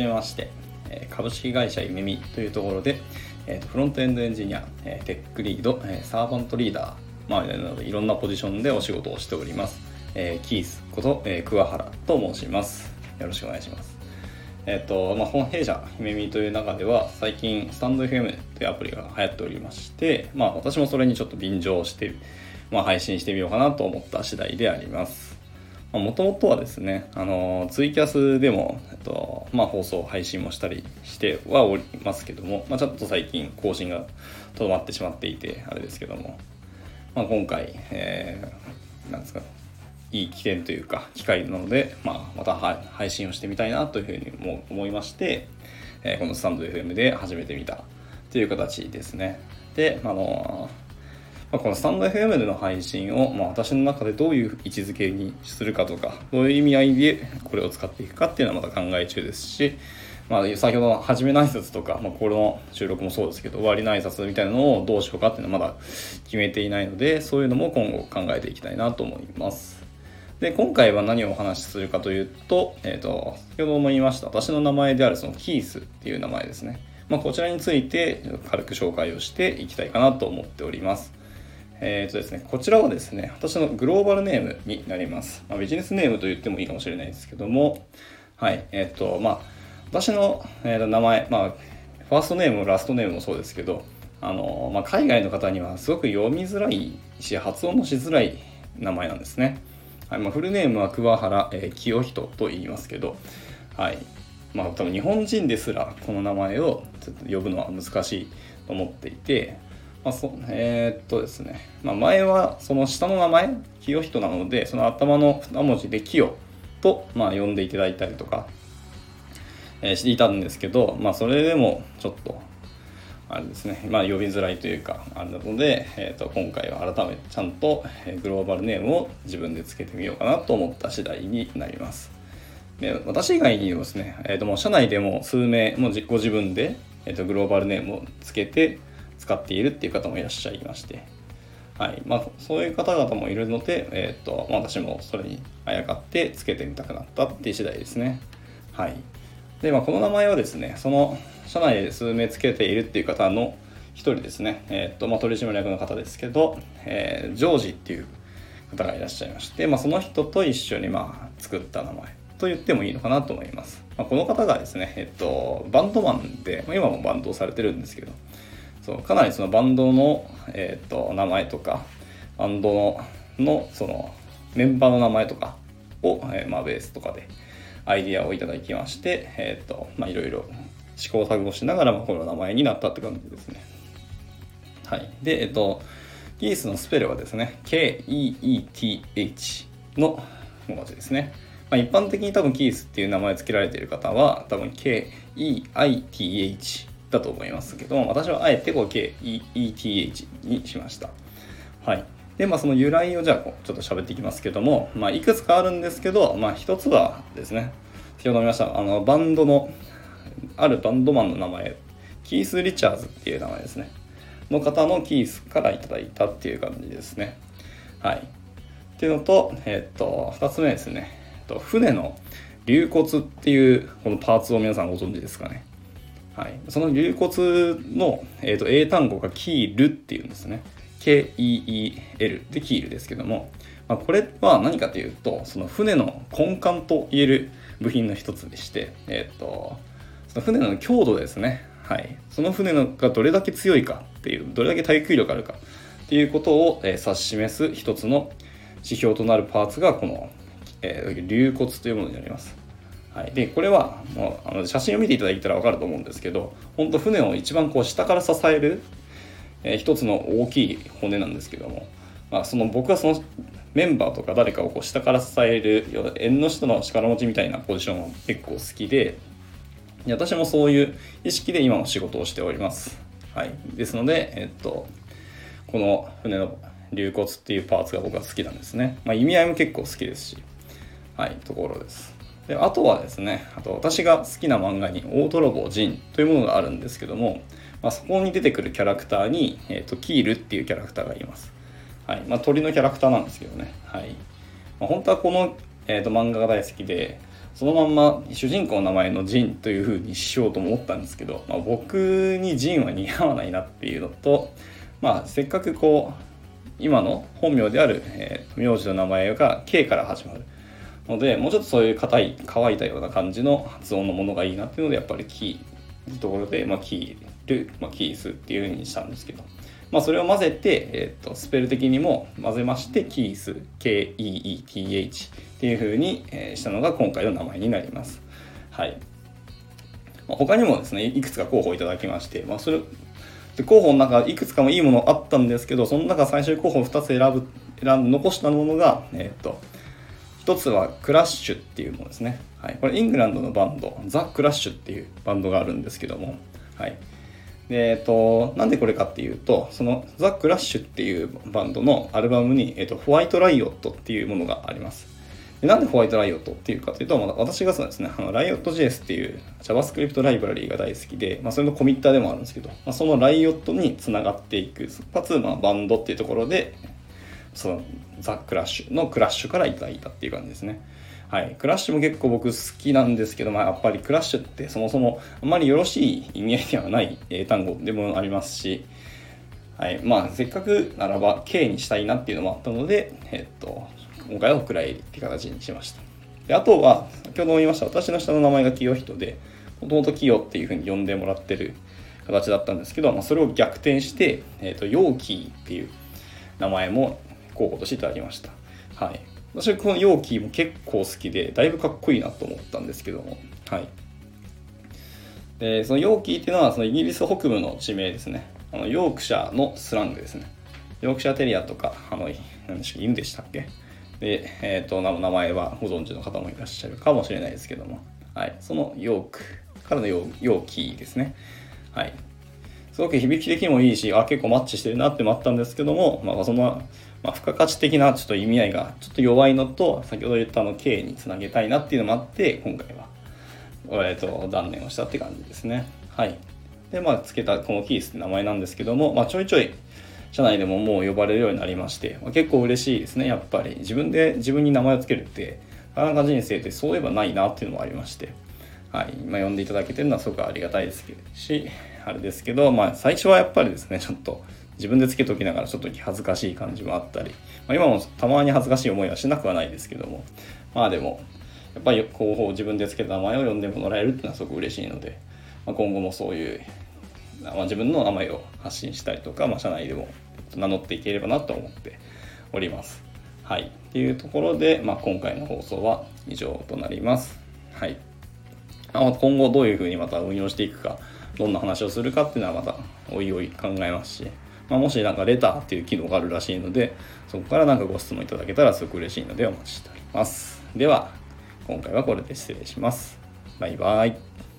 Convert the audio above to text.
めまして、え株式会社ゆめみというところで、えー、とフロントエンドエンジニア、え、テックリード、え、サーバントリーダー、まあ、などいろんなポジションでお仕事をしております。えー、キースこと、えー、桑原と申します。よろしくお願いします。えっ、ー、と、まあ、本弊社、ひめみという中では、最近、スタンド FM というアプリが流行っておりまして、まあ、私もそれにちょっと便乗して、まあ、配信してみようかなと思った次第であります。もともとはですね、あのツイキャスでも、えっとまあ、放送、配信もしたりしてはおりますけども、まあ、ちょっと最近更新がとどまってしまっていて、あれですけども、まあ、今回、えー、なんですか、いい起点というか、機会なので、まあ、また配信をしてみたいなというふうにも思いまして、えー、このスタンド FM で始めてみたという形ですね。で、あのーまあ、このスタンド FM での配信を、まあ、私の中でどういう位置づけにするかとか、どういう意味合いでこれを使っていくかっていうのはまた考え中ですし、まあ、先ほどの初めの挨拶とか、まあ、これの収録もそうですけど、終わりの挨拶みたいなのをどうしようかっていうのはまだ決めていないので、そういうのも今後考えていきたいなと思います。で、今回は何をお話しするかというと、えっ、ー、と、先ほども言いました、私の名前であるそのキースっていう名前ですね。まあ、こちらについて軽く紹介をしていきたいかなと思っております。えーとですね、こちらはですね、私のグローバルネームになります。まあ、ビジネスネームと言ってもいいかもしれないですけども、はい、えっ、ー、と、まあ、私の、えー、名前、まあ、ファーストネームラストネームもそうですけど、あの、まあ、海外の方にはすごく読みづらいし、発音のしづらい名前なんですね。はいまあ、フルネームは桑原、えー、清人と言いますけど、はい。まあ、多分日本人ですらこの名前をちょっと呼ぶのは難しいと思っていて、まあ、そえー、っとですね、まあ、前はその下の名前、清人なので、その頭の2文字で清と、まあ、呼んでいただいたりとか、えー、していたんですけど、まあ、それでもちょっと、あれですね、まあ、呼びづらいというか、あれなので、えー、と今回は改めてちゃんとグローバルネームを自分でつけてみようかなと思った次第になります。で私以外にもですね、えー、ともう社内でも数名もうご自分で、えー、とグローバルネームをつけて、使っているっていう方もいらっしゃいまして、はいまあ、そういう方々もいるので、えーとま、私もそれにあやかってつけてみたくなったっていう次第ですね。はいでまあ、この名前はですね、その社内で数名つけているっていう方の一人ですね、えーとまあ、取締役の方ですけど、えー、ジョージっていう方がいらっしゃいまして、まあ、その人と一緒にまあ作った名前と言ってもいいのかなと思います。まあ、この方がですね、えっと、バンドマンで、ま、今もバンドをされてるんですけど、そうかなりそのバンドの、えーと、名前とかバンドののそのメンバーの名前とかを、えー、まあ、ベースとかでアイディアをいただきまして、え、ー、とまあ、いろいろ試行錯誤しながら、ま、この名前になったって感じですね。はい。で、えっ、ー、と、ギースのスペルはですね、K-E-E-T-H の文字ですね。まあ、一般的に多分キースっていう名前付けられている方は、多分 K-E-I-T-H だと思いますけど私はあえてこう KETH にしました。はい。で、まあ、その由来をじゃあちょっと喋っていきますけども、まあ、いくつかあるんですけど、まあ、一つはですね、先ほど見ました、あの、バンドの、あるバンドマンの名前、キース・リチャーズっていう名前ですね。の方のキースからいただいたっていう感じですね。はい。っていうのと、えっ、と、二つ目ですね。えっと船の流骨っていうこのパーツを皆さんご存知ですかね。はい、その流骨の、えーと、英単語がキールっていうんですね。K-E-E-L でキールですけども、まあ、これは何かというと、その船の根幹と言える部品の一つでして、えっ、ー、と、その船の強度ですね。はい。その船のがどれだけ強いかっていう、どれだけ耐久力あるかっていうことを、えー、指し示す一つの指標となるパーツがこの、えー、流骨というものになります。はい、でこれはもうあの写真を見ていただいたら分かると思うんですけど本当船を一番こう下から支える、えー、一つの大きい骨なんですけども、まあ、その僕はそのメンバーとか誰かをこう下から支える縁の下の力持ちみたいなポジションは結構好きで私もそういう意識で今の仕事をしております。はい、ですので、えっと、この船の流骨っていうパーツが僕は好きなんですね。まあ、意味合いも結構好きですし、はい、ところです。であとはですねあと私が好きな漫画に「大泥棒ジン」というものがあるんですけども、まあ、そこに出てくるキャラクターに、えーと、キールっていうキャラクターがいます、はい。まあ、鳥のキャラクターなんですけどね、はい。まあ、本当はこの、えーと、漫画が大好きでそのまんま主人公の名前のジンという風にしようと思ったんですけど、まあ、僕にジンは似合わないなっていうのと、まあ、せっかくこう今の本名である、えー、名字の名前が K から始まる。のでもうちょっとそういう硬い乾いたような感じの発音のものがいいなっていうのでやっぱりキーのところで、まあ、キール、まあ、キースっていう風にしたんですけど、まあ、それを混ぜて、えーと、スペル的にも混ぜましてキース KEETH っていう風に、え、したのが今回の名前になります。はい。他にもですね、いくつか候補いただきまして、まあ、それ、で候補の中いくつかもいいものあったんですけど、その中最終候補2つ選ぶ、選ん残したものが、えっ、ー、と、1つはクラッシュっていうものですね。はい。これイングランドのバンド、ザ・クラッシュっていうバンドがあるんですけども、はい。で、えっ、と、なんでこれかっていうと、そのザ・クラッシュっていうバンドのアルバムに、えっ、と、ホワイトライオットっていうものがあります。でなんでホワイトライオットっていうかというと、まあ、私がそうですね、あの、ライオット JS っていう JavaScript ライブラリーが大好きで、まあ、それのコミッターでもあるんですけど、まあ、そのライオットにつながっていく、かつ、まあ、バンドっていうところで、そのザ・クラッシュのクラッシュからいただいたっていう感じですね。はい。クラッシュも結構僕好きなんですけど、まあ、やっぱりクラッシュってそもそもあんまりよろしい意味合いではない英単語でもありますし、はい。まあ、せっかくならば K にしたいなっていうのもあったので、えっと、今回はお蔵入りって形にしました。であとは、先ほども言いました、私の下の名前が清人で、もともと清っていうふうに呼んでもらってる形だったんですけど、まあ、それを逆転して、えっ、ー、と、陽気っていう名前も候補としていただきました。はい。私はこの陽気も結構好きで、だいぶかっこいいなと思ったんですけども、はい。で、その陽気っていうのは、そのイギリス北部の地名ですね。あのヨークシャーのスラングですね。ヨークシャーテリアとか、あの、何でしょう、犬でしたっけ？で、えっ、ー、と、名前はご存知の方もいらっしゃるかもしれないですけども、はい、そのヨークからのヨーキーですね。はい。すごく響き的にもいいし、あ、結構マッチしてるなってもあったんですけども、まあ、その、まあ、付加価値的なちょっと意味合いがちょっと弱いのと、先ほど言ったの K につなげたいなっていうのもあって、今回は、えっ、と、断念をしたって感じですね。はい。で、まあ、付けたこのキースって名前なんですけども、まあ、ちょいちょい、社内でももう呼ばれるようになりまして、まあ、結構嬉しいですね、やっぱり。自分で自分に名前を付けるって、なかなか人生ってそういえばないなっていうのもありまして、はい、まあ、呼んでいただけてるのはすごくありがたいですし、あれですけど、まあ、最初はやっぱりですね、ちょっと自分で付けときながらちょっと恥ずかしい感じもあったり、まあ、今もたまに恥ずかしい思いはしなくはないですけども、まあでも、やっぱり候補自分で付けた名前を呼んでもらえるっていうのはすごく嬉しいので、まあ、今後もそういうまあ、自分の名前を発信したりとか、まあ、社内でも名乗っていければなと思っております。はい。っていうところで、まあ、今回の放送は以上となります。はい。今後どういうふうにまた運用していくか、どんな話をするかっていうのはまたおいおい考えますし、まあ、もしなんかレターっていう機能があるらしいので、そこからなんかご質問いただけたらすごく嬉しいのでお待ちしております。では、今回はこれで失礼します。バイバイ。